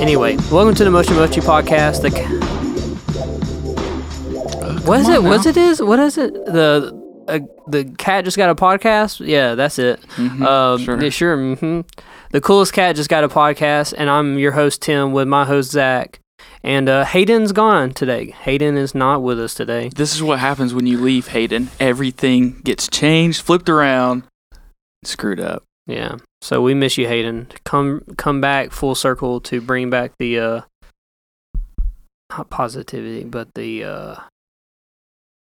Anyway, welcome to the Mochi Mochi podcast. The ca- what is it? What's it is? What is it? The uh, the cat just got a podcast. Yeah, that's it. Mhm, Um, sure. yeah, sure. hmm The coolest cat just got a podcast, and I'm your host Tim with my host Zach. And uh, Hayden's gone today. Hayden is not with us today. This is what happens when you leave Hayden. Everything gets changed, flipped around, screwed up. Yeah. So we miss you, Hayden. Come come back full circle to bring back the uh not positivity, but the uh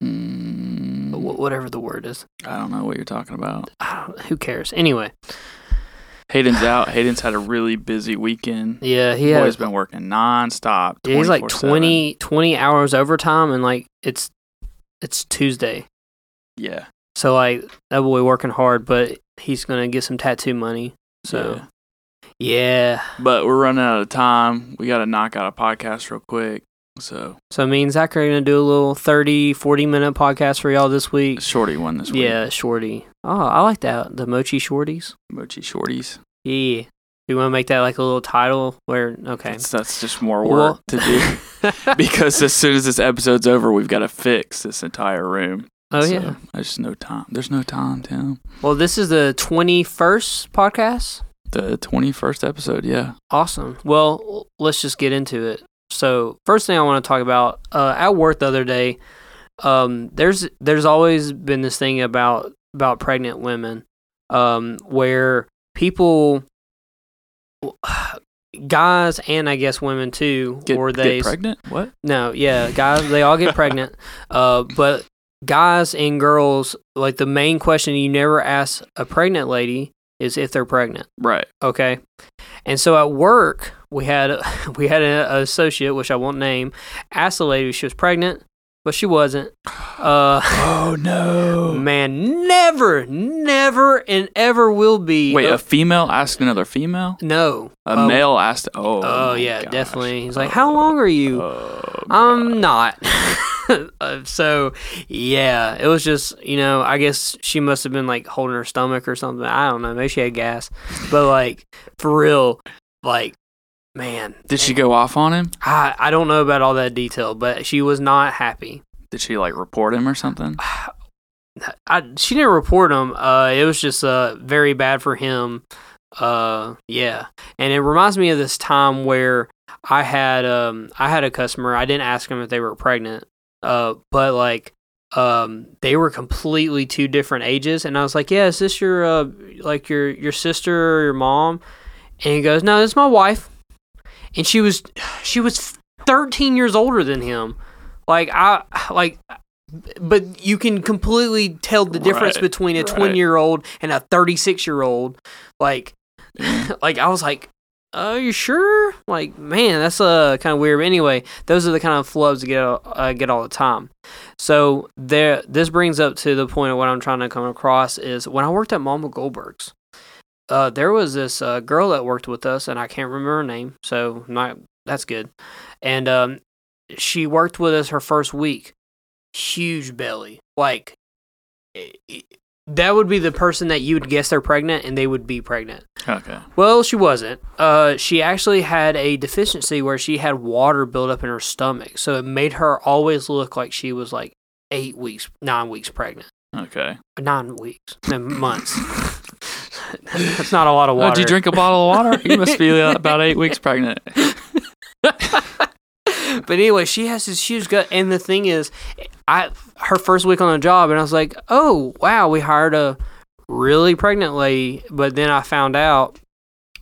Mm, whatever the word is. I don't know what you're talking about. I don't, who cares? Anyway, Hayden's out. Hayden's had a really busy weekend. yeah, he has. been working nonstop. Yeah, he's like 24/7. 20, 20 hours overtime, and like it's it's Tuesday, Yeah. so like that boy working hard, but he's gonna get some tattoo money. So Yeah. yeah, But we're running out of time. We got to knock out a podcast real quick. So, so me and Zach are gonna do a little 30, 40 minute podcast for y'all this week. shorty one this week. Yeah, shorty. Oh, I like that. The mochi shorties. Mochi shorties. Yeah. You want to make that like a little title where okay. That's, that's just more Well- work to do. because as soon as this episode's over, we've got to fix this entire room. oh So, yeah. There's no time. There's no time, Tim. Well, this is the 21st podcast. The 21st episode, yeah. Awesome. Well, let's just get into it. So, first thing I want to talk about uh, at work the other day, um, there's there's always been this thing about about pregnant women, um, where people, guys and I guess women too, Get, or they get pregnant? What? No, yeah, guys, they all get pregnant. Uh, but guys and girls, like the main question you never ask a pregnant lady is if they're pregnant. Right. Okay, and so at work we had we had an associate, which I won't name, asked the lady if she was pregnant, but she wasn't. Uh, Oh, no. man, never, never, and ever will be. Wait, uh, a female asked another female? no. A Oh. male asked. Oh, Oh yeah, gosh. definitely. He's like, "How long are you?" Oh, I'm not. Uh, so yeah, it was just you know I guess she must have been like holding her stomach or something. I don't know. Maybe she had gas, but like for real, like man, Did she go off on him? I I don't know about all that detail, but she was not happy. Did she like report him or something? I she didn't report him. Uh, it was just uh very bad for him. Uh, yeah, and it reminds me of this time where I had um I had a customer. I didn't ask them if they were pregnant. Uh, but like um they were completely two different ages, and I was like, yeah, is this your uh like your your sister or your mom? And he goes, no, this is my wife. And she was she was 13 years older than him. Like I like but you can completely tell the difference Right, between a right. 20 year old and a 36 year old like like i was like are you sure? Like man that's uh kind of weird. But anyway those are the kind of flubs that get uh, get all the time. So there this brings up to the point of what i'm trying to come across is when i worked at mama goldberg's uh there was this uh, girl that worked with us and i can't remember her name so not that's good and um she worked with us her first week huge belly. Like i- i- that would be the person that you would guess they're pregnant and they would be pregnant. Okay. Well, she wasn't. Uh, she actually had a deficiency where she had water build up in her stomach, so it made her always look like she was like eight weeks, nine weeks pregnant. Okay. Nine weeks, no, months. That's not a lot of Oh, water. did you drink a bottle of water? You must be uh, about eight weeks pregnant. but anyway, she has this huge gut, and the thing is, I her first week on the job, and I was like, oh wow, we hired a really pregnant lady. But then I found out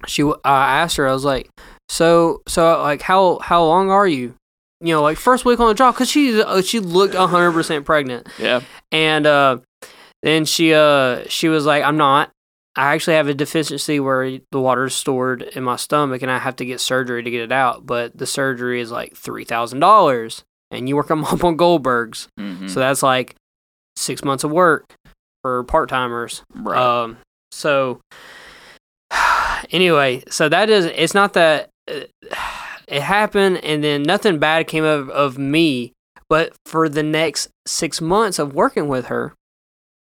she. I asked her, I was like, so so like how how long are you? You know, like first week on the job, because she uh, she looked hundred percent pregnant, Yeah. and uh, then she uh she was like, I'm not. I actually have a deficiency where the water is stored in my stomach, and I have to get surgery to get it out. But the surgery is like three thousand dollars, and you work a month on Goldberg's, Mhm. so that's like six months of work for part timers. right. Um, so anyway, so that is it's not that uh, it happened, and then nothing bad came of of me, But for the next six months of working with her,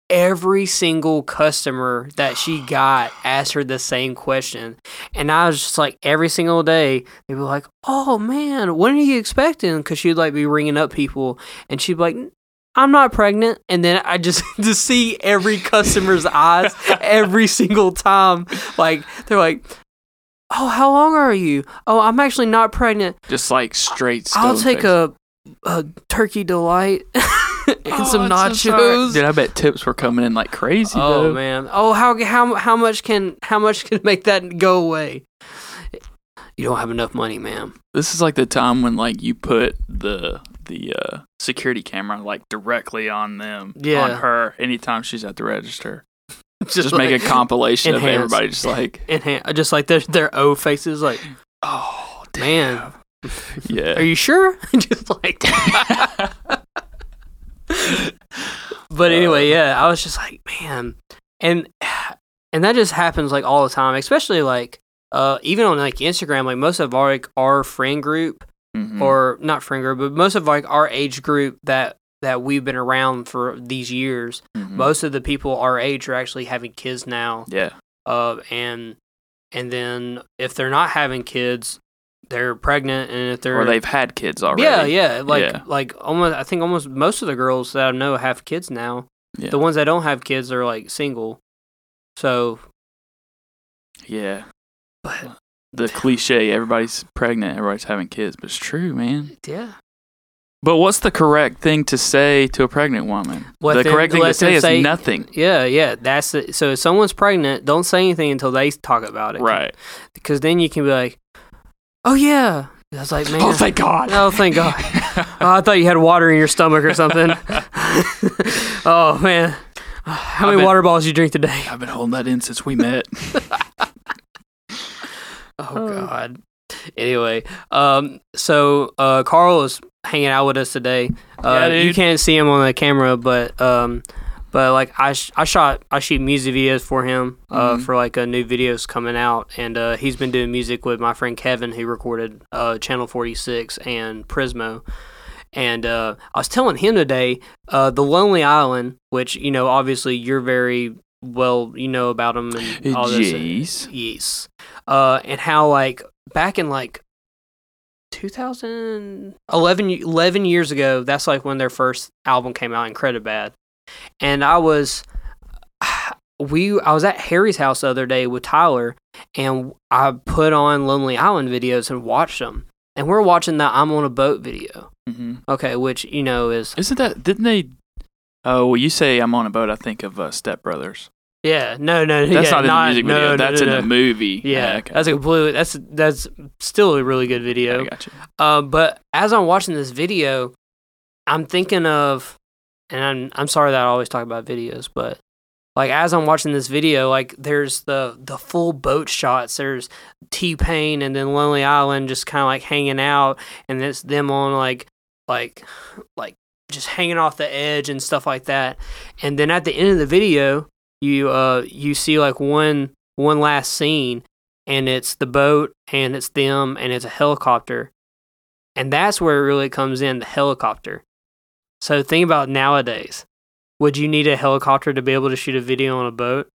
every single customer that she got asked her the same question. And I was just like, every single day, they were like, oh man, when are you expecting? Because she'd like be ringing up people and she'd be like, I'm not pregnant. And then I just to see every customer's eyes every single time. Like, they're like, oh, how long are you? Oh, I'm actually not pregnant. Just like straight. I'll take a, a turkey delight and Oh, some I'm so nachos. Dude, I bet tips were coming in like crazy. oh though. man. Oh how how how much can how much can make that go away? You don't have enough money, ma'am. This is like the time when like you put the the uh, security camera like directly on them, Yeah. on her anytime she's at the register. Just, make a compilation of enhance. everybody just like, enhance, just like their their O faces, like oh man, yeah. are you sure? just like. but anyway, yeah, I was just like, man, and and that just happens like all the time, especially like uh even on like Instagram, like most of our like our friend group Mhm. or not friend group, but most of like our age group that that we've been around for these years, Mhm. most of the people our age are actually having kids now. yeah. Uh, and and then if they're not having kids, they're pregnant, and if they're Or they've had kids already. yeah, yeah, like Yeah. like almost I think almost most of the girls that I know have kids now. Yeah. The ones that don't have kids are like single. So, Yeah. but The cliche, everybody's pregnant, everybody's having kids, but it's true, man. yeah, But what's the correct thing to say to a pregnant woman? What the then- correct thing to them say is nothing. yeah, yeah. That's it. So if someone's pregnant, don't say anything until they talk about it, Right. Because then you can be like, oh yeah. I was like, man. Oh, thank God. Oh, thank God. Oh, I thought you had water in your stomach or something. oh man, how I've many been- water bottles you drink today? I've been holding that in since we met. Oh Oh. God. Anyway, um, so uh, Carl is hanging out with us today. Uh, Yeah, you can't see him on the camera, but um, but like I, sh- I shot I shoot music videos for him uh, Mhm. for like uh, new videos coming out, and uh, he's been doing music with my friend Kevin, who recorded uh, Channel Forty Six and Prismo. And uh, I was telling him today, uh, the Lonely Island, which you know, obviously you're very well, you know about him and all this. Yes. Uh, and how like back in like 2011 11 years ago, that's like when their first album came out, Incredibad. And I was we I was at Harry's house the other day with Tyler and I put on Lonely Island videos and watched them. And we're watching that I'm on a boat video. hmm Okay, which you know is Isn't that? Didn't they? Oh, well, you say I'm on a boat. I think of uh, Step Brothers. yeah, no, no, That's yeah, not in the music video. no, that's no, in no. the movie. Yeah, okay. that's a completely that's that's still a really good video. I got you. Uh, but as I'm watching this video, I'm thinking of, and I'm I'm sorry that I always talk about videos, but like as I'm watching this video, like there's the the full boat shots. There's T Pain and then Lonely Island just kind of like hanging out, and it's them on like like like just hanging off the edge and stuff like that. And then at the end of the video, you uh you see like one one last scene and it's the boat and it's them and it's a helicopter. And that's where it really comes in the helicopter. So think about nowadays. Would you need a helicopter to be able to shoot a video on a boat?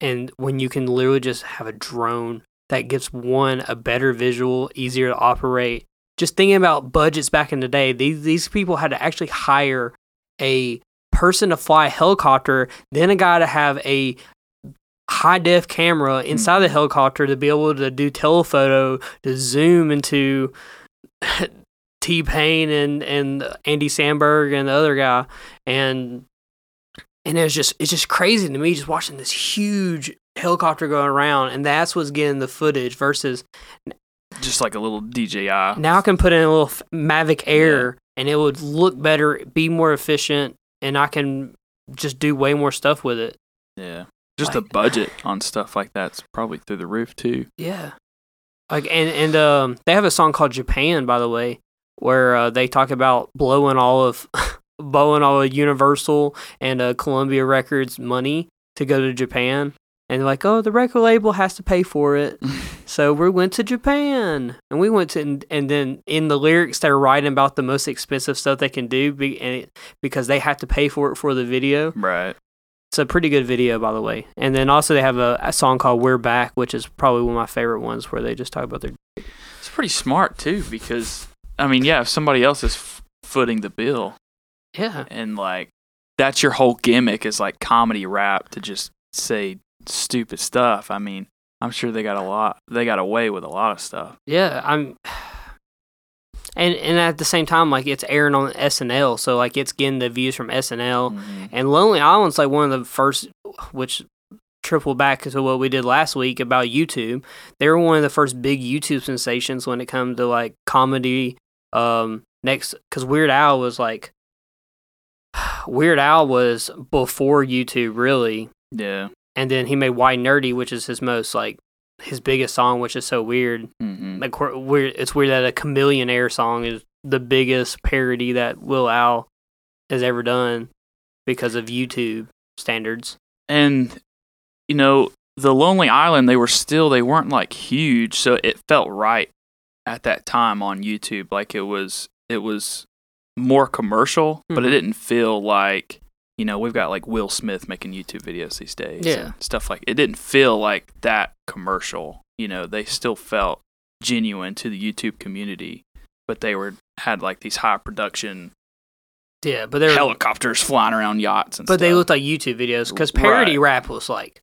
And when you can literally just have a drone that gives one a better visual, easier to operate. Just thinking about budgets back in the day, these these people had to actually hire a person to fly a helicopter, then a guy to have a high def camera hmm. inside the helicopter to be able to do telephoto to zoom into T Pain and and Andy Samberg and the other guy and and it was just it's just crazy to me just watching this huge helicopter going around and that's what's getting the footage versus Just like a little DJI. now I can put in a little Mavic Air and it would look better, be more efficient, and I can just do way more stuff with it. Yeah. Just the budget on stuff like that's probably through the roof too. Yeah. Like and and um they have a song called Japan by the way where uh, they talk about blowing all of blowing all of Universal and uh, Columbia Records money to go to Japan and they're like, "Oh, the record label has to pay for it." so we went to Japan, and we went to, and, and then in the lyrics they're writing about the most expensive stuff they can do, be, and it, because they have to pay for it for the video. Right. It's a pretty good video, by the way. And then also they have a, a song called "We're Back," which is probably one of my favorite ones, where they just talk about their. It's pretty smart too because I mean, yeah, if somebody else is f- footing the bill Yeah, and like that's your whole gimmick is like comedy rap to just say stupid stuff. I mean, I'm sure they got a lot. They got away with a lot of stuff. yeah. I'm. And and at the same time, like it's airing on SNL, so like it's getting the views from SNL. Mhm. And Lonely Island's like one of the first, which triple back to what we did last week about YouTube. They were one of the first big YouTube sensations when it comes to like comedy. Um, next, because Weird Al was like, Weird Al was before YouTube really, Yeah. and then he made Why Nerdy, which is his most like his biggest song, which is so weird. hmm Like weird, it's weird that a Chamillionaire song is the biggest parody that Will Al has ever done because of YouTube standards. And you know, the Lonely Island, they were still they weren't like huge, so it felt right at that time on YouTube. Like it was it was more commercial, but it Mhm. didn't feel like you know we've got like Will Smith making YouTube videos these days, Yeah. and stuff like it didn't feel like that commercial. You know, they still felt genuine to the YouTube community, but they were had like these high production Yeah, but they're helicopters flying around yachts and stuff. but stuff. they looked like YouTube videos because parody Right. rap was like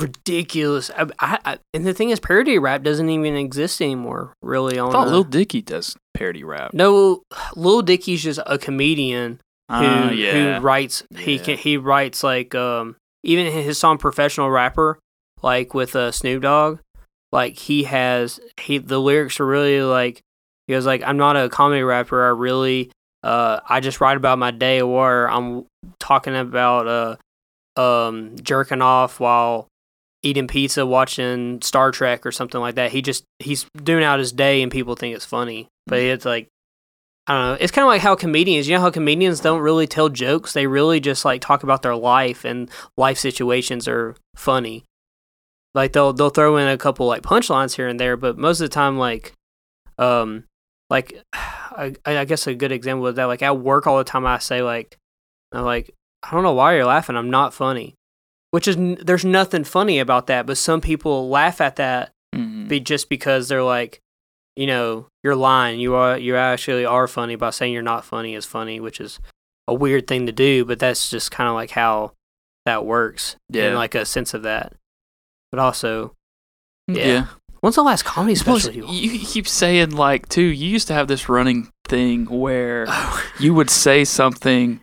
ridiculous. I, I, I, and the thing is, parody rap doesn't even exist anymore. Really, I on thought uh, Lil Dicky does parody rap. no, Lil Dicky's just a comedian who Ah, yeah. who writes. He Yeah. can he writes like um even his song "Professional Rapper" like with uh, Snoop Dogg. Like he has he the lyrics are really like he was like I'm not a comedy rapper. I really uh I just write about my day or I'm talking about uh um jerking off while eating pizza watching Star Trek or something like that. He just he's doing out his day and people think it's funny. But it's like I don't know. It's kind of like how comedians, you know how comedians don't really tell jokes. They really just like talk about their life and life situations are funny. Like they'll they'll throw in a couple like punchlines here and there, but most of the time like um like I, I guess a good example of that like at work all the time I say like I'm like I don't know why you're laughing. I'm not funny. Which is there's nothing funny about that, but some people laugh at that Mhm. be just because they're like, you know, you're lying. You are you actually are funny by saying you're not funny is funny, which is a weird thing to do, but that's just kind of like how that works. Yeah. In like a sense of that. But also, yeah. yeah. when's the last comedy special you you keep saying like too. You used to have this running thing where you would say something,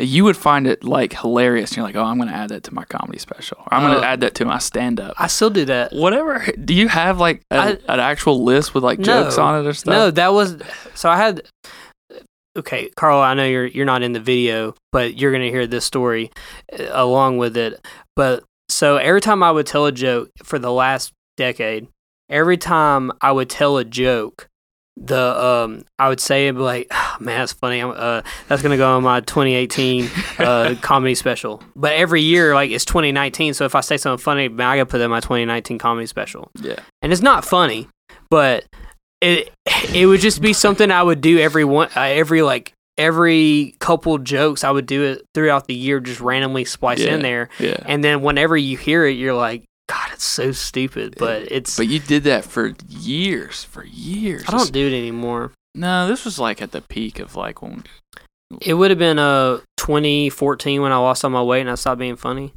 you would find it like hilarious. And you're like, oh, I'm going to add that to my comedy special. Or I'm going Oh. to add that to my stand up. I still do that. Whatever. Do you have like a, I- an actual list with like jokes on it or stuff? No, that was so I had okay, Carl, I know you're you're not in the video, but you're going to hear this story uh, along with it. But so every time I would tell a joke for the last decade, every time I would tell a joke, the um I would say it like, oh, man, that's funny. I'm, uh, that's gonna go on my 2018 uh, comedy special. But every year, like it's 2019, so if I say something funny, man, I gotta put that in my 2019 comedy special Yeah. and it's not funny, but it it would just be something I would do every one uh, every like every couple jokes I would do it throughout the year, just randomly splice Yeah. in there, Yeah. and then whenever you hear it, you're like, It's so stupid, but it's But you did that for years, for years. I don't do it anymore. No, this was like at the peak of like when. It would have been uh 2014 when I lost all my weight and I stopped being funny.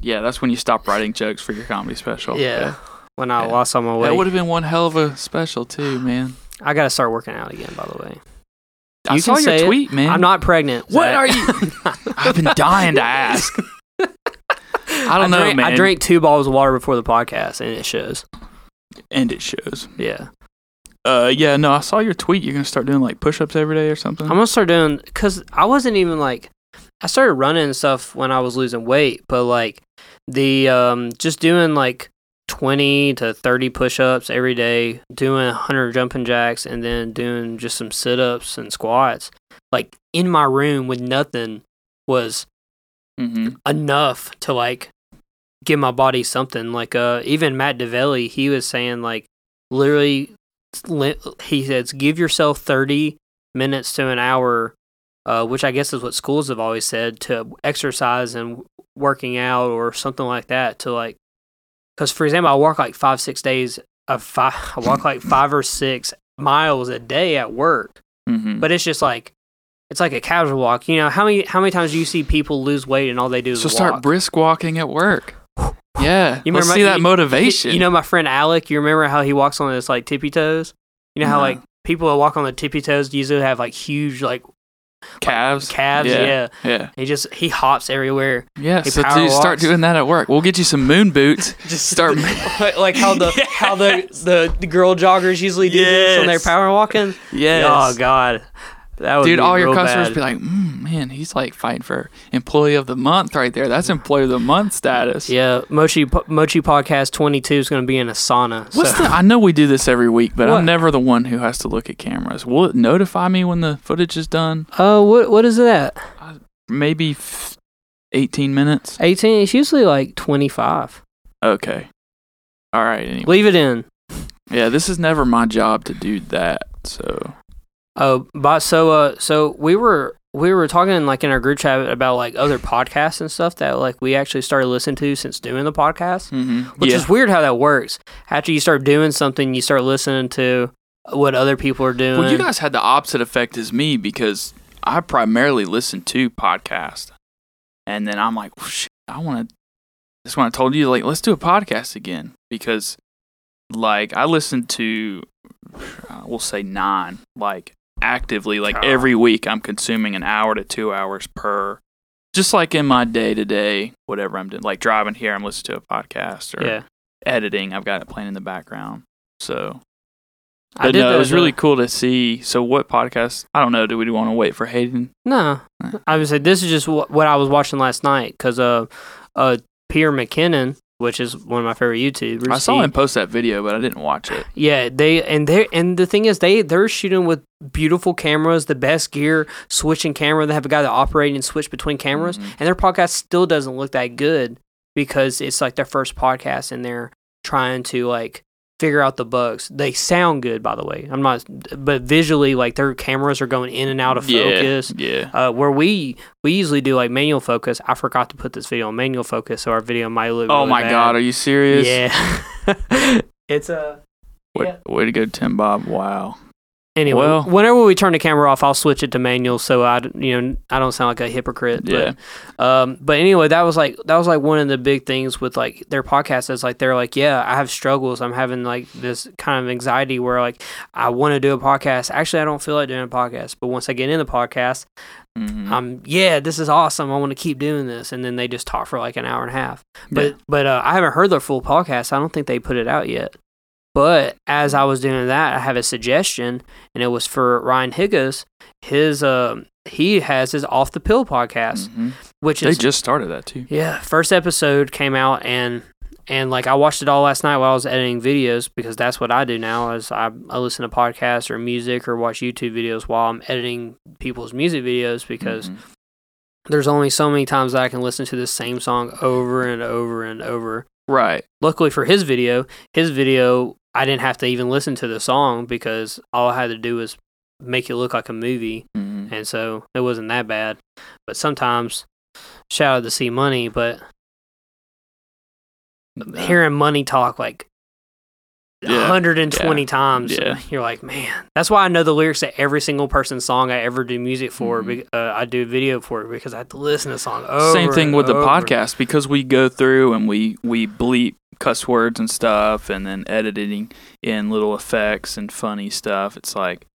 Yeah, that's when you stopped writing jokes for your comedy special. Yeah. When I Yeah. lost all my weight. That would have been one hell of a special too, man. I got to start working out again. By the way, I You saw your say it. tweet, man. I'm not pregnant. What Zach. are you- I've been dying to ask. I don't know, drank, man. I drank two bottles of water before the podcast, and it shows. and it shows. Yeah. Uh, yeah, no, I saw your tweet. You're gonna start doing like push-ups every day or something. I'm gonna start doing because I wasn't even like I started running and stuff when I was losing weight, but like the um just doing like 20 to 30 push-ups every day, doing 100 jumping jacks, and then doing just some sit-ups and squats, like in my room with nothing, was hmm enough to like give my body something. Like uh, even Matt D'Avella, he was saying like literally, he says give yourself thirty minutes to an hour, uh, which I guess is what schools have always said to exercise and working out or something like that. To like, because for example, I walk like five six days of five. I walk like five or six miles a day at work, hmm but it's just like. It's like a casual walk. You know how many how many times do you see people lose weight and all they do is So walk? start brisk walking at work. Yeah, You let's remember- see that you- motivation. You know my friend Alec. You remember how he walks on his like tippy toes? You know how No. like people that walk on the tippy toes usually have like huge like calves, calves. Yeah. yeah, He just he hops everywhere. yeah. He So dude, start doing that at work. We'll get you some moon boots. Just Start- like, like how the how the, the the girl joggers usually do this when they're power walking. Yeah. Oh god, that would Dude, all your customers bad. be like, mm, man, he's like fighting for employee of the month right there. That's employee of the month status. Yeah, Mochi Mochi podcast twenty two is going to be in a sauna. What's so- the? I know we do this every week, but What? I'm never the one who has to look at cameras. Will it notify me when the footage is done? Oh, what what is that? Maybe f- 18 minutes. Eighteen. It's usually like twenty five. Okay. All right. Anyway. Leave it in. Yeah, this is never my job to do that. So Oh, but so uh, so we were we were talking like in our group chat about like other podcasts and stuff that like we actually started listening to since doing the podcast, mm-hmm. which yeah. is weird how that works. After you start doing something, you start listening to what other people are doing. Well, you guys had the opposite effect as me because I primarily listen to podcasts, and then I'm like, "Oh, shit, I want to. That's when I told you, like, let's do a podcast again because, like, I listen to, uh, we'll say nine, like actively, like God. every week, I'm consuming an hour to two hours per. Just like in my day to day, whatever I'm doing, like driving here, I'm listening to a podcast or yeah, editing. I've got it playing in the background. So I but did. no, it was really uh, cool to see. So, what podcast? I don't know. Do we want to wait for Hayden? no. I would say this is just what, what I was watching last night because uh, uh, Peter McKinnon, which is one of my favorite YouTubers. I saw he- him post that video, but I didn't watch it. Yeah, they and they and the thing is they they're shooting with beautiful cameras, the best gear, switching camera. They have a guy that operate and switch between cameras, Mhm. and their podcast still doesn't look that good because it's like their first podcast and they're trying to like figure out the bugs. They sound good, by the way. I'm not, but visually, like their cameras are going in and out of yeah, focus. yeah. Uh, where we we usually do like manual focus. I forgot to put this video on manual focus, so our video might look. Oh really my bad. god, are you serious? Yeah, it's a. Way, Yeah. way to go, Tim Bob. Wow. Anyway, Well- whenever we turn the camera off, I'll switch it to manual so I, d- you know, I don't sound like a hypocrite. Yeah. But, um, but anyway, that was like that was like one of the big things with like their podcast. Is like they're like, yeah, I have struggles. I'm having like this kind of anxiety where like I want to do a podcast. Actually, I don't feel like doing a podcast, but once I get in the podcast, Mhm. I'm yeah, this is awesome. I want to keep doing this, and then they just talk for like an hour and a half. But Yeah. but uh, I haven't heard their full podcast. I don't think they put it out yet. But as I was doing that, I have a suggestion, and it was for Ryan Higa. His um he has his Off the Pill podcast, Mhm. which They is just started that too. yeah, first episode came out and and like I watched it all last night while I was editing videos because that's what I do now is I, I listen to podcasts or music or watch YouTube videos while I'm editing people's music videos because Mhm. there's only so many times that I can listen to the same song over and over and over. Right. Luckily for his video, his video I didn't have to even listen to the song because all I had to do was make it look like a movie Mhm. and so it wasn't that bad. But sometimes shout out to see money, but hearing money talk like Yeah, 120 yeah, times yeah. you're like man that's why i know the lyrics to every single person's song i ever do music for Mhm. uh, i do a video for it because i have to listen to the song Same thing with the podcast because we go through and we we bleep cuss words and stuff, and then editing in little effects and funny stuff. It's like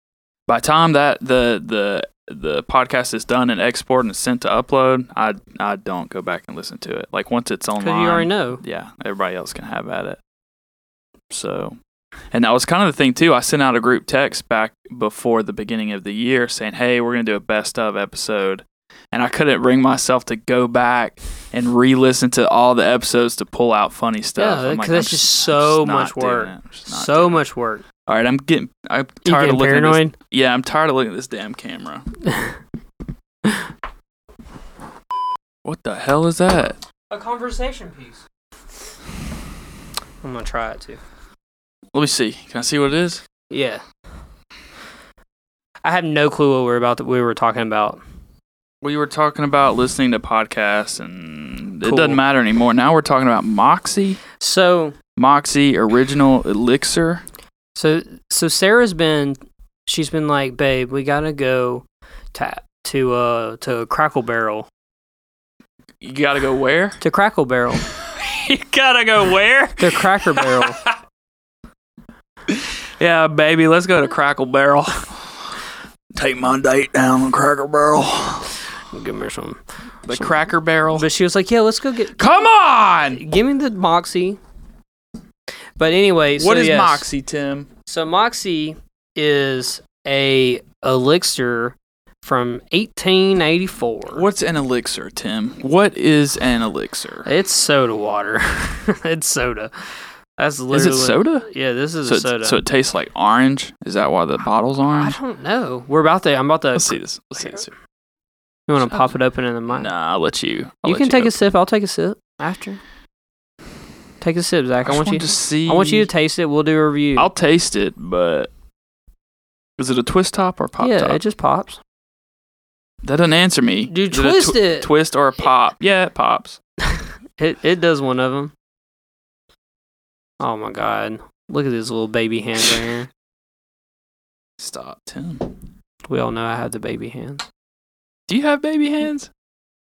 by the time that the the the podcast is done and exported and sent to upload, I I don't go back and listen to it. Like once it's online, you already know yeah, everybody else can have at it. So, and that was kind of the thing too. I sent out a group text back before the beginning of the year saying, "Hey, we're gonna do a best of episode," and I couldn't bring myself to go back and re-listen to all the episodes to pull out funny stuff. Yeah, I'm 'cause I'm that's just I'm so not much work. it. I'm just not so much work All right, I'm getting. I'm tired getting of looking at this. paranoid Yeah, I'm tired of looking at this damn camera. what the hell is that? a conversation piece I'm gonna try it too. Let me see. Can I see what it is? Yeah. I have no clue what we're about. That we were talking about. We were talking about listening to podcasts, and it doesn't matter anymore. Now we're talking about Moxie, So, Moxie Original Elixir. so, so Sarah's been. She's been like, babe, we gotta go to to uh to Crackle Barrel You gotta go where? to Crackle Barrel you gotta go where? to Cracker Barrel. Yeah, baby, let's go to Crackle Barrel. Take my date down to Cracker Barrel. Give me some. The Cracker Barrel. But she was like, yeah, let's go get. Come on! Give me the Moxie. But anyway, so what is yes. Moxie, Tim? So Moxie is a elixir from 1884. What's an elixir, Tim? What is an elixir? It's soda water. it's soda. That's literally. Is it soda? Yeah, this is So, soda. so it tastes like orange. Is that why the bottle's orange? I don't know. We're about to. I'm about to. Let's see this. Let's see this. You want to pop it open in the mic? Nah, I'll let you. I'll you let can take open. a sip. I'll take a sip after. Take a sip, Zach. I, I, want you. to see. I want you to taste it. We'll do a review. I'll taste it, but is it a twist top or pop yeah, top? it just pops. that doesn't answer me. Dude, Is it a twist it. Twist or a pop? Yeah, it pops. It it does one of them. Oh my god! Look at this little baby hand right here. Stop, Tim. We all know I have the baby hands. Do you have baby mm-hmm. hands?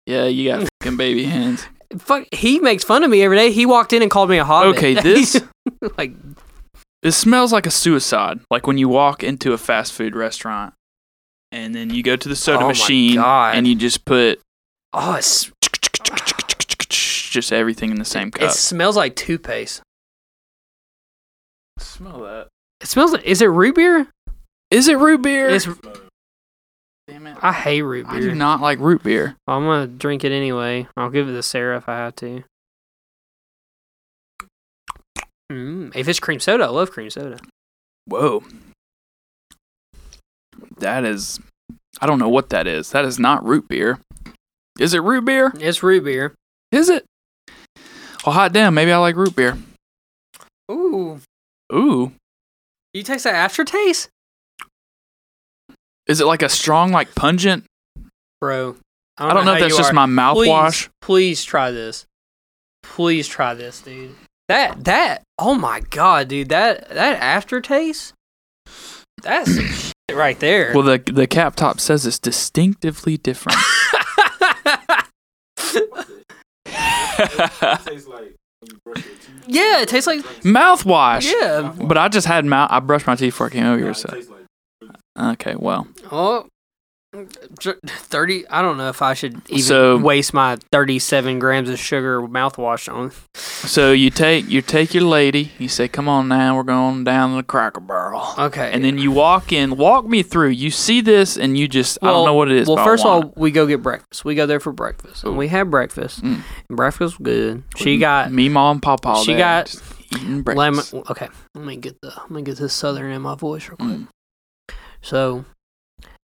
Yeah, you got fucking baby hands. Fuck, he makes fun of me every day. He walked in and called me a hobbit. Okay, this like it smells like a suicide. Like when you walk into a fast food restaurant and then you go to the soda Oh machine God. and you just put oh, it's, just everything in the same cup. it smells like toothpaste. Smell that. It smells like. Is it root beer? Is it root beer? It's, Damn it. I hate root beer. I do not like root beer. I'm gonna drink it anyway. I'll give it to Sarah if I have to. Mm, if it's cream soda, I love cream soda. Whoa. That is I don't know what that is. That is not root beer. Is it root beer? It's root beer. Is it? Well, hot damn, maybe I like root beer. Ooh, Ooh. you taste that aftertaste, Is it like a strong, like pungent? bro. I don't know if that's just are. my Please, mouthwash. Please try this. Please try this, dude. That that oh my god, dude. That that aftertaste. That's some shit right there. Well, the the cap top says it's distinctively different. yeah, it tastes like Mouthwash. yeah. But I just had mouth. I brushed my teeth before I came over here. So okay, well, Oh, 30. I don't know if I should even So- waste my 37 grams of sugar mouthwash on. so you take you take your lady. You say, "Come on now, we're going down to the Cracker Barrel." Okay. And then you walk in. Walk me through. You see this, and you just I don't know what it is. Well, first of all, we go get breakfast. We go there for breakfast. And we had breakfast. Mm. And breakfast was good. She got me, mom, and papa. she there, got lemon. breakfast. Okay. Let me get the let me get this southern in my voice real quick. Mm. So,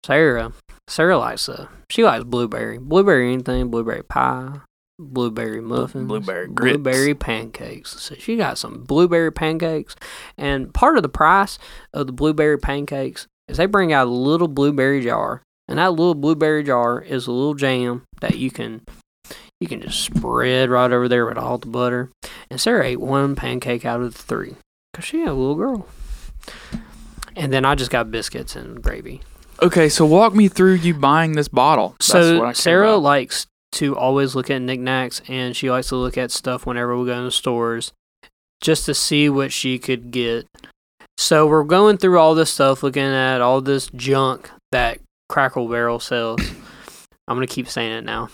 Sarah, Sarah likes uh, she likes blueberry, blueberry anything, blueberry pie, blueberry muffins, Blueberry grits. blueberry pancakes. So she got some blueberry pancakes, and part of the price of the blueberry pancakes is they bring out a little blueberry jar, and that little blueberry jar is a little jam that you can. You can just spread right over there with all the butter. And Sarah ate one pancake out of the three because she had a little girl. And then I just got biscuits and gravy. Okay, so walk me through you buying this bottle. That's what I so Sarah about. likes to always look at knickknacks, and she likes to look at stuff whenever we go in the stores, just to see what she could get. So we're going through all this stuff, looking at all this junk that Crackle Barrel sells. I'm gonna keep saying it now.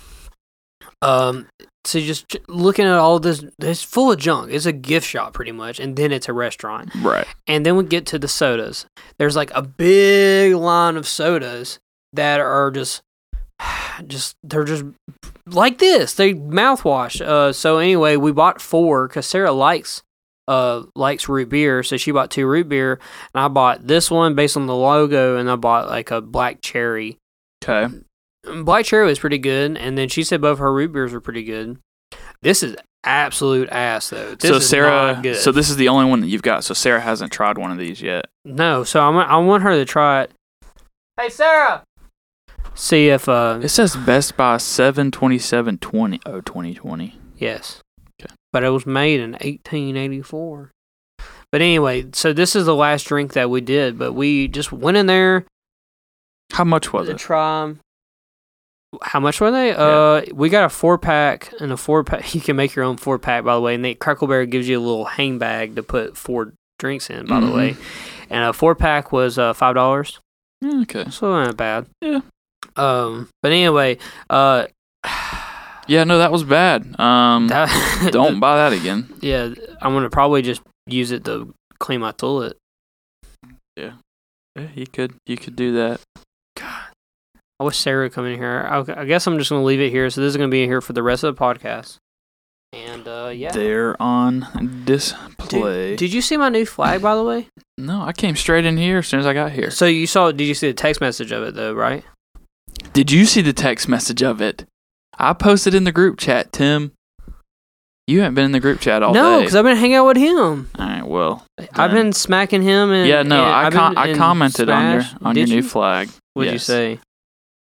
Um, so just looking at all this, it's full of junk. It's a gift shop pretty much, and then it's a restaurant. right. And then we get to the sodas. There's like a big line of sodas that are just, just they're just like this. They mouthwash. Uh, so anyway, we bought four because Sarah likes uh likes root beer, so she bought two root beer, and I bought this one based on the logo, and I bought like a black cherry. Okay. Black cherry was pretty good, and then she said both her root beers were pretty good. This is absolute ass though. This so is Sarah, not good. so this is the only one that you've got. So Sarah hasn't tried one of these yet. no, so I want I want her to try it. Hey Sarah. See if uh It says Best Buy seven twenty seven twenty oh 2020. yes. Okay. But it was made in 1884. But anyway, so this is the last drink that we did, but we just went in there How much was to it? try 'em. How much were they? Uh, we got a four pack and a four pack. You can make your own four pack, by the way. And they, Crackleberry gives you a little hang bag to put four drinks in, by the Mhm. way. And a four pack was uh, five dollars, Okay. so not bad. Yeah. Um, but anyway, uh, Yeah, no, that was bad. Um, that, don't buy that again. yeah, I'm gonna probably just use it to clean my toilet. Yeah, Yeah, you could you could do that. I wish Sarah would come in here. I, I guess I'm just gonna leave it here. So this is gonna be here for the rest of the podcast. And uh, yeah. They're on display. Did, did you see my new flag, by the way? no, I came straight in here as soon as I got here. So you saw? Did you see the text message of it though? Right? Did you see the text message of it? I posted in the group chat, Tim. You haven't been in the group chat all no, day. No, because I've been hanging out with him. all right, well, I've been smacking him and yeah, no, and I com- I commented on your on Did your you? new flag. What'd you say?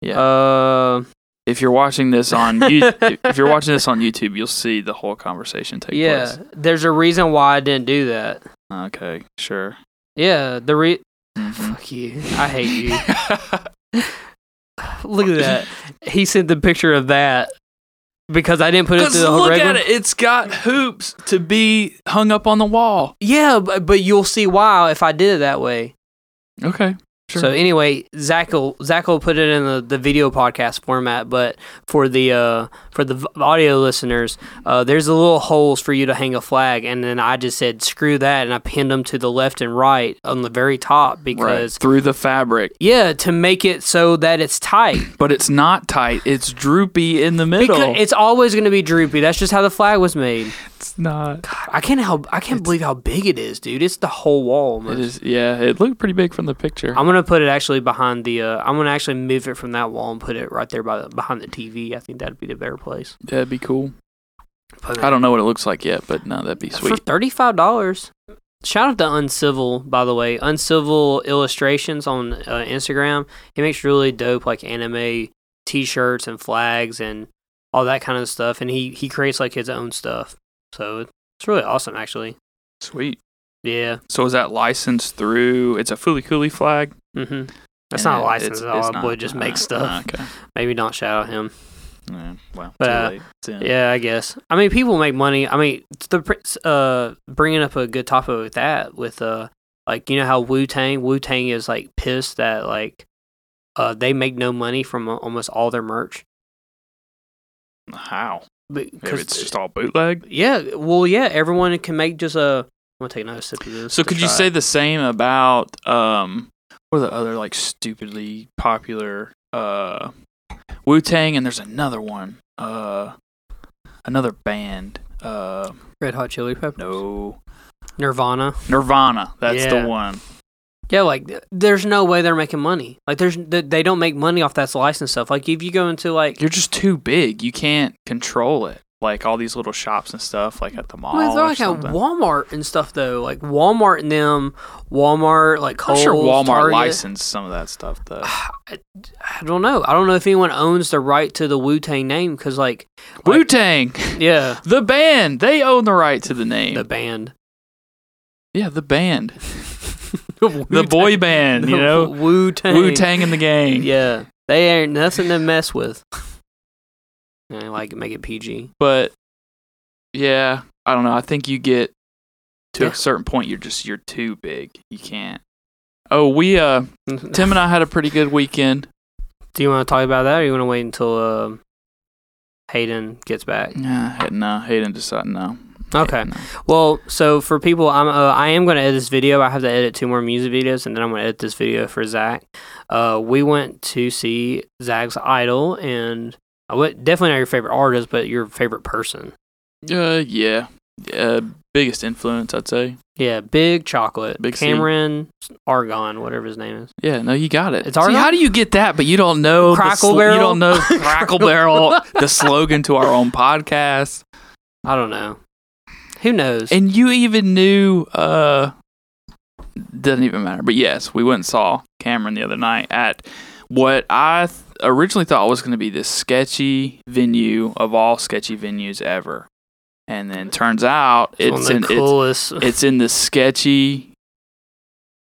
Yeah. Uh, if you're watching this on you- if you're watching this on YouTube, you'll see the whole conversation take yeah. place. Yeah, there's a reason why I didn't do that. Okay, sure. Yeah, the re. Mhm. Fuck you. I hate you. Look at that. He sent the picture of that because I didn't put it Because the look regular. at it, it's got hoops to be hung up on the wall. Yeah, but, but you'll see why if I did it that way. Okay, sure. So anyway, Zach will Zach will put it in the, the video podcast format, but for the uh, for the audio listeners, uh, there's a little holes for you to hang a flag, and then I just said screw that, and I pinned them to the left and right on the very top right because through the fabric, yeah, to make it so that it's tight. but it's not tight. It's droopy in the middle. Because it's always going to be droopy. That's just how the flag was made. It's not. God, I can't help. I can't believe how big it is, dude. It's the whole wall. It Almost. is. Yeah, it looked pretty big from the picture. I'm gonna put it actually behind the. Uh, I'm gonna actually move it from that wall and put it right there by the, behind the TV. I think that'd be the better place. That'd be cool. Put I don't know what it looks like yet, but no, that'd be sweet. for thirty five dollars. Shout out to Uncivil, by the way. Uncivil illustrations on uh, Instagram. He makes really dope like anime T-shirts and flags and all that kind of stuff. And he he creates like his own stuff. So it's really awesome, actually. Sweet. Yeah. So is that licensed through? It's a Fooly Cooly flag. hmm That's And not licensed at all. it's That boy just uh, makes uh, stuff. okay. Maybe don't shout out him. Yeah, well, But, uh, late. It's in. Yeah, I guess. I mean, people make money. I mean, the uh bringing up a good topic with that with uh like you know how Wu Tang Wu Tang is like pissed that like uh they make no money from uh, almost all their merch How? Because it's just all bootleg. yeah, well yeah, everyone can make just a. I'm gonna take another sip of this. So could you say it. the same about um what are the other like stupidly popular uh Wu Tang and there's another one. Uh another band. Uh Red Hot Chili Peppers? no. Nirvana. Nirvana. That's Yeah. the one. Yeah, like th- there's no way they're making money. Like there's th- they don't make money off that license stuff. Like if you go into like You're just too big. You can't control it. Like all these little shops and stuff like at the mall. Well, they're like at. Walmart and stuff though. Like Walmart and them, Walmart like I'm sure Walmart Target. licensed some of that stuff though. I don't know. I don't know if anyone owns the right to the Wu Tang name because like, Wu Tang, yeah, the band, they own the right to the name. the band, yeah, the band, the boy band. You know, Wu Tang, Wu Tang and the gang. Yeah, they ain't nothing to mess with. I like make it PG. But yeah, I don't know. I think you get to Yeah. a certain point, you're just you're too big. You can't. Oh, we uh, Tim and I had a pretty good weekend. Do you want to talk about that, or you want to wait until uh, Hayden gets back? Yeah, no, Hayden decided no. Okay. Well, so for people, I'm uh, I am going to edit this video. I have to edit two more music videos, and then I'm going to edit this video for Zach. Uh, we went to see Zach's Idol, and I went definitely not your favorite artist, but your favorite person. Uh, yeah, uh, biggest influence I'd say. Yeah, Big Chocolate, Big C. Cameron Argon, whatever his name is. Yeah, no, you got it. It's See, how do you get that? But you don't know Crackle sl- Barrel? You don't know Crackle Barrel, the slogan to our own podcast. I don't know. Who knows? And you even knew uh doesn't even matter. But yes, we went and saw Cameron the other night at what I th- originally thought was going to be this sketchy venue of all sketchy venues ever. And then turns out It's it's in the it's, coolest. it's in the sketchy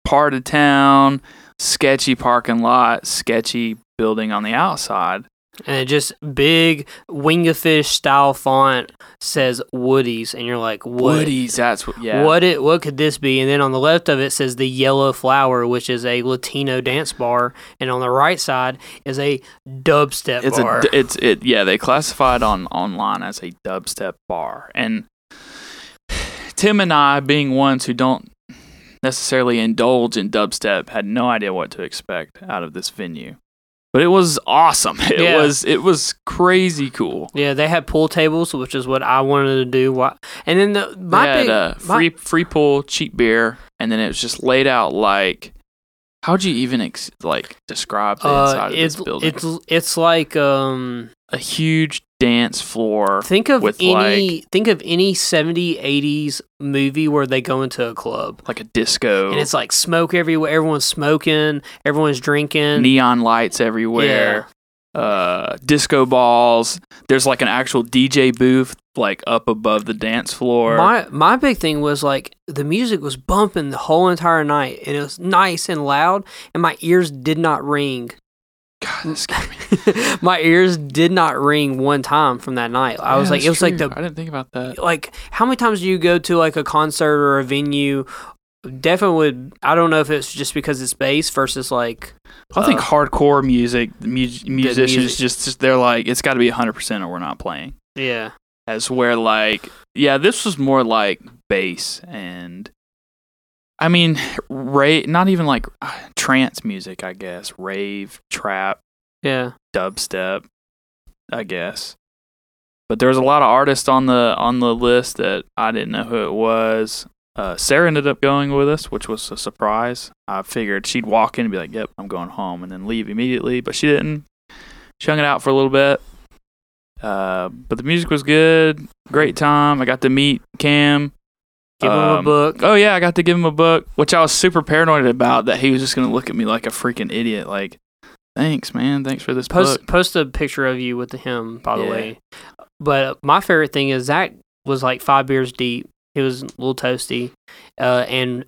part of town, sketchy parking lot, sketchy building on the outside. And it just big wing of fish style font says Woody's, and you're like, what? Woody's, that's what yeah. What it? What could this be? And then on the left of it says the Yellow Flower, which is a Latino dance bar, and on the right side is a dubstep it's bar. a it's it yeah they classified on online as a dubstep bar and tim and i being ones who don't necessarily indulge in dubstep had no idea what to expect out of this venue but it was awesome it Yeah. was it was crazy cool yeah, they had pool tables, which is what I wanted to do. Why- And then the they had big, uh, my- free free pool cheap beer and then it was just laid out like how'd you even ex- like describe the uh, inside of this building? it's it's like um a huge dance floor think of any think of any 70 80s movie where they go into a club. Like a disco. And it's like smoke everywhere everyone's smoking everyone's drinking. Neon lights everywhere, uh, disco balls. There's like an actual DJ booth like up above the dance floor. My my big thing was like the music was bumping the whole entire night and it was nice and loud and my ears did not ring. God, this scared me. my ears did not ring one time from that night. I was like it was that's like the I didn't think about that. like how many times do you go to like a concert or a venue definitely would I don't know if it's just because it's bass versus like I think uh, hardcore music, the mu- musicians music. just, just they're like it's got to be 100% or we're not playing. yeah. As where like yeah, this was more like bass and I mean, rave, not even like uh, trance music, I guess. Rave, trap, Yeah. dubstep, I guess. But there was a lot of artists on the on the list that I didn't know who it was. Uh, Sarah ended up going with us, which was a surprise. I figured she'd walk in and be like, "Yep, I'm going home," and then leave immediately, but she didn't. She hung it out for a little bit. Uh, but the music was good. Great time. I got to meet Cam. Give him a Um, book. Oh yeah, I got to give him a book, which I was super paranoid about. That he was just gonna look at me like a freaking idiot. Like, thanks, man. Thanks for this Post book. post a picture of you with him, by the Yeah. way. But my favorite thing is Zach was like five beers deep. He was a little toasty, uh, and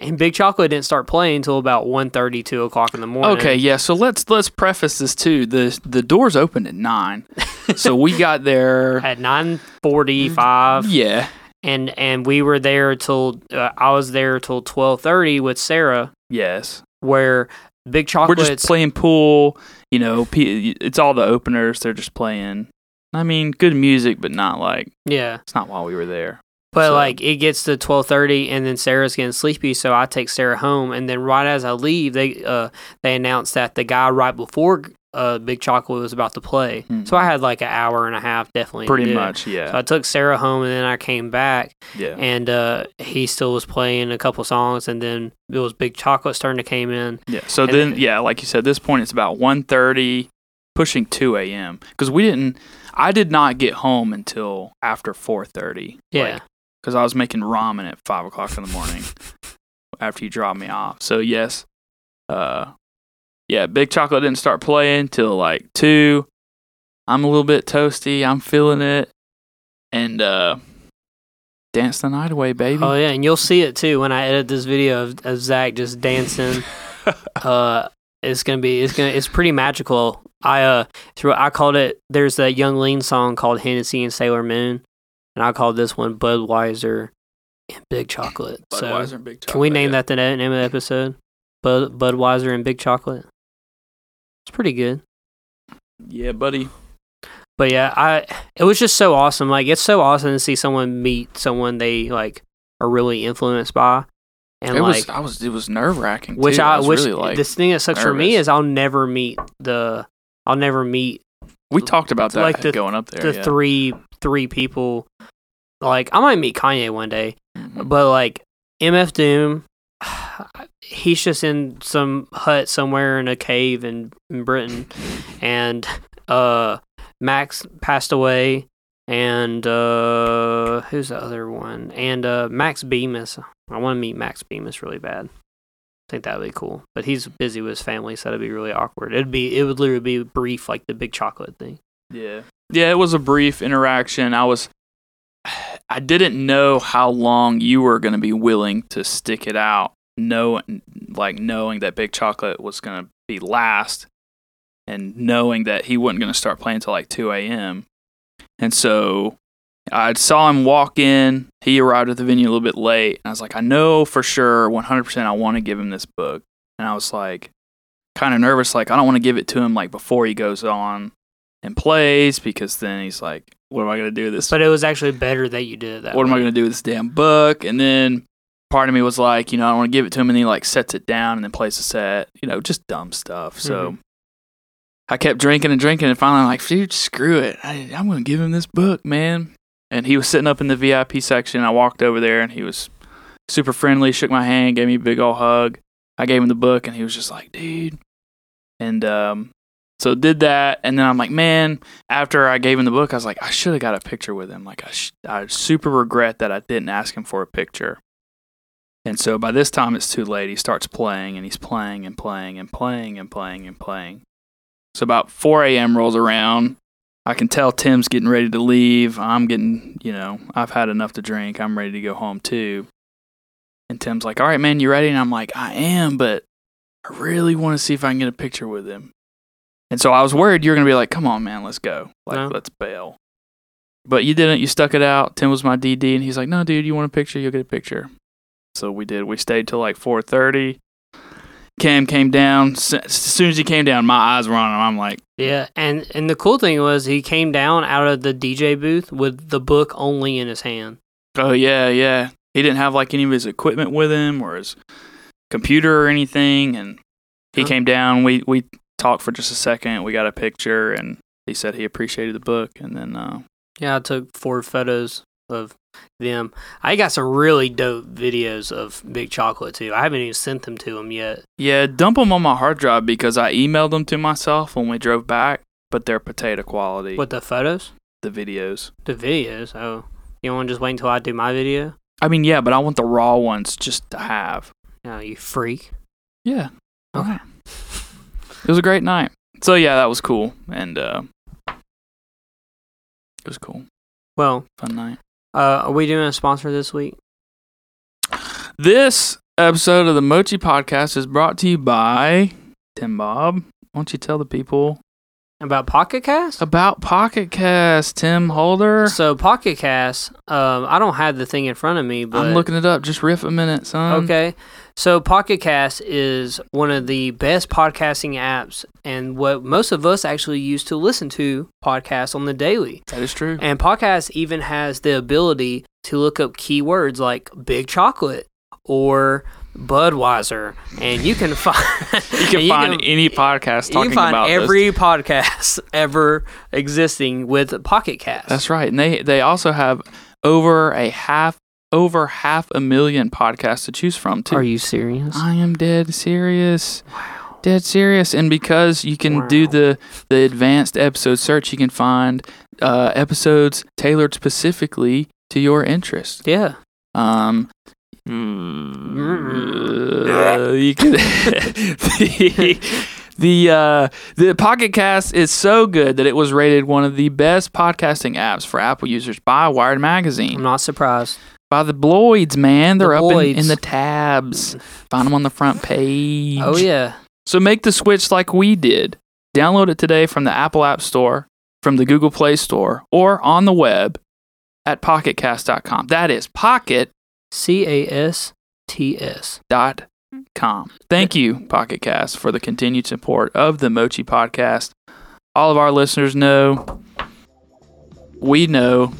and Big Chocolate didn't start playing until about 1.30, 2 o'clock in the morning. Okay, yeah. So let's let's preface this too. the The doors opened at nine, so we got there. at nine forty five, Yeah, and and we were there till uh, I was there till twelve thirty with Sarah, yes. where Big Chocolate. We're just playing pool. You know, it's all the openers. They're just playing. I mean, good music, but not like yeah. it's not while we were there. But So- like it gets to twelve thirty, and then Sarah's getting sleepy, so I take Sarah home, and then right as I leave, they uh they announced that the guy right before uh Big Chocolate was about to play, Hmm. so I had like an hour and a half definitely. Pretty much, yeah, So I took Sarah home, and then I came back, yeah. and uh he still was playing a couple songs, and then it was Big Chocolate starting to came in. Yeah. So then, then- yeah, like you said, this point it's about 1.30, pushing two a.m. Because we didn't. I did not get home until after four thirty. Yeah. Because I was making ramen at five o'clock in the morning after you dropped me off. So yes, uh, yeah, Big Chocolate didn't start playing till like two. I'm a little bit toasty. I'm feeling it, and uh, dance the night away, baby. Oh yeah, and you'll see it too when I edit this video of, of Zach just dancing. uh, it's gonna be it's gonna it's pretty magical. I uh through I called it. There's a Yung Lean song called Hennessy and Sailor Moon, and I called this one Budweiser and Big Chocolate. Budweiser so and Big can we name yeah. that the name of the episode? Bud Budweiser and Big Chocolate. It's pretty good. Yeah, buddy. But yeah, I it was just so awesome. Like it's so awesome to see someone meet someone they like are really influenced by, and it like was. I was. It was nerve wracking. which I, was which really like. this thing that sucks for me is I'll never meet the I'll never meet we talked about that like the- going up there. the yeah. three three people. Like I might meet Kanye one day, Mhm. but like MF Doom, he's just in some hut somewhere in a cave in, in Britain, and uh Max passed away. and uh, who's the other one? And uh, Max Bemis. I want to meet Max Bemis really bad. I think that would be cool, but he's busy with his family, so that'd be really awkward. It'd be it would literally be brief, like the big chocolate thing. Yeah. Yeah, it was a brief interaction. I was I didn't know how long you were going to be willing to stick it out, know like knowing that Big Chocolate was going to be last and knowing that he wasn't going to start playing until like 2 a.m. And so I saw him walk in. He arrived at the venue a little bit late. And I was like, I know for sure, 100%, I want to give him this book. And I was like, kind of nervous. Like, I don't want to give it to him like before he goes on and plays because then he's like, what am I going to do with this? But it was actually better that you did it that what am I going to do with this damn book? And then part of me was like, you know, I want to give it to him. And then he like sets it down and then plays the set, you know, just dumb stuff. So Mhm. I kept drinking and drinking. And finally, I'm like, dude, screw it. I, I'm going to give him this book, man. And he was sitting up in the VIP section. I walked over there and he was super friendly, shook my hand, gave me a big old hug. I gave him the book and he was just like, dude. And um, so did that. And then I'm like, man, after I gave him the book, I was like, I should have got a picture with him. Like, I, sh- I super regret that I didn't ask him for a picture. And so by this time, it's too late. He starts playing and he's playing and playing and playing and playing and playing. So about 4 a.m. rolls around. I can tell Tim's getting ready to leave. I'm getting, you know, I've had enough to drink. I'm ready to go home too. And Tim's like, all right, man, you ready? And I'm like, I am, but I really want to see if I can get a picture with him. And so I was worried you were going to be like, come on, man, let's go. Like, No. let's bail. But you didn't. You stuck it out. Tim was my DD, and he's like, no, dude, you want a picture? You'll get a picture. So we did. We stayed till like 4.30. Cam came down. S- As soon as he came down, my eyes were on him. I'm like, Yeah, and and the cool thing was he came down out of the DJ booth with the book only in his hand. oh, yeah, yeah. He didn't have like any of his equipment with him or his computer or anything. And he Huh. came down. We, we talked for just a second. We got a picture, and he said he appreciated the book. And then, uh, Yeah, I took four photos of them. I got some really dope videos of Big Chocolate too. I haven't even sent them to him yet. yeah, dump them on my hard drive because I emailed them to myself when we drove back, but they're potato quality. What the photos? the videos. The videos. Oh, you want to just wait until I do my video? I mean, yeah, but I want the raw ones just to have. Oh, you freak. Yeah. Okay. It was a great night. So yeah, that was cool, and uh, it was cool, Well, fun night. uh, are we doing a sponsor this week? This episode of the Mochi Podcast is brought to you by Tim Bob. Why don't you tell the people About Pocket Cast? about Pocket Cast? Tim Holder. So Pocket Cast, um, I don't have the thing in front of me, but I'm looking it up. Just riff a minute, son. Okay. So Pocket Cast is one of the best podcasting apps and what most of us actually use to listen to podcasts on the daily. That is true. And podcast even has the ability to look up keywords like big chocolate or Budweiser and you can find You can find any podcast talking about it. you can find about this. every podcast ever existing with Pocket Cast. That's right. And they they also have over a half over half a million podcasts to choose from too. Are you serious? I am dead serious. Wow. Dead serious. And because you can do the the advanced episode search, you can find uh, episodes tailored specifically to your interest. Yeah. Um uh, you can the the uh, the Pocket Cast is so good that it was rated one of the best podcasting apps for Apple users by Wired Magazine. I'm not surprised. By the Bloids, man. They're The up in, in the tabs. Find them on the front page. Oh yeah. So make the switch like we did. Download it today from the Apple App Store, from the Google Play Store, or on the web at pocketcast.com. That is pocket C A S T S. dot com. Thank you, PocketCast, for the continued support of the Mochi Podcast. All of our listeners know, we know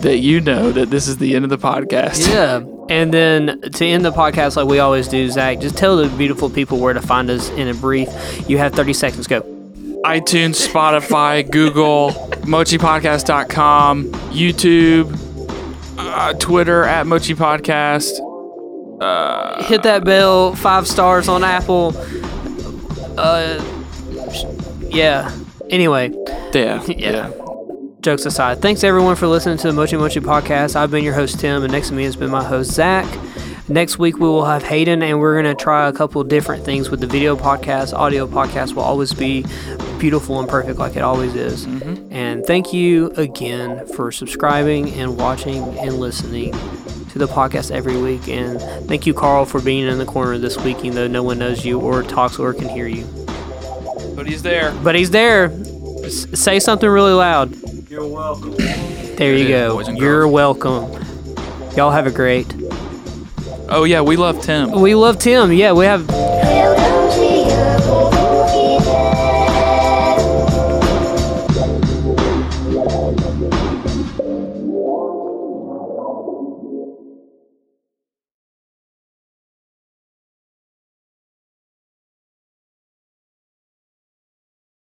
that you know that this is the end of the podcast. Yeah. And then to end the podcast like we always do, Zach, just tell the beautiful people where to find us in a brief. You have 30 seconds. Go. iTunes, Spotify, Google, mochipodcast.com, YouTube, uh, Twitter at Mochi Podcast. Uh, Hit that bell. Five stars on Apple. Uh, yeah. Anyway, yeah, Yeah. yeah. Jokes aside, thanks everyone for listening to the Mochi Mochi podcast. I've been your host Tim, and next to me has been my host Zach. Next week we will have Hayden, and we're gonna try a couple different things with the video podcast. Audio podcast will always be beautiful and perfect, like it always is. Mm-hmm. And thank you again for subscribing and watching and listening to the podcast every week. And thank you, Carl, for being in the corner this week, even though no one knows you or talks or can hear you. But he's there. But he's there. S- say something really loud. You're welcome. There you go. You're welcome. Y'all have a great. Oh yeah, we love Tim. We love Tim. Yeah, we have.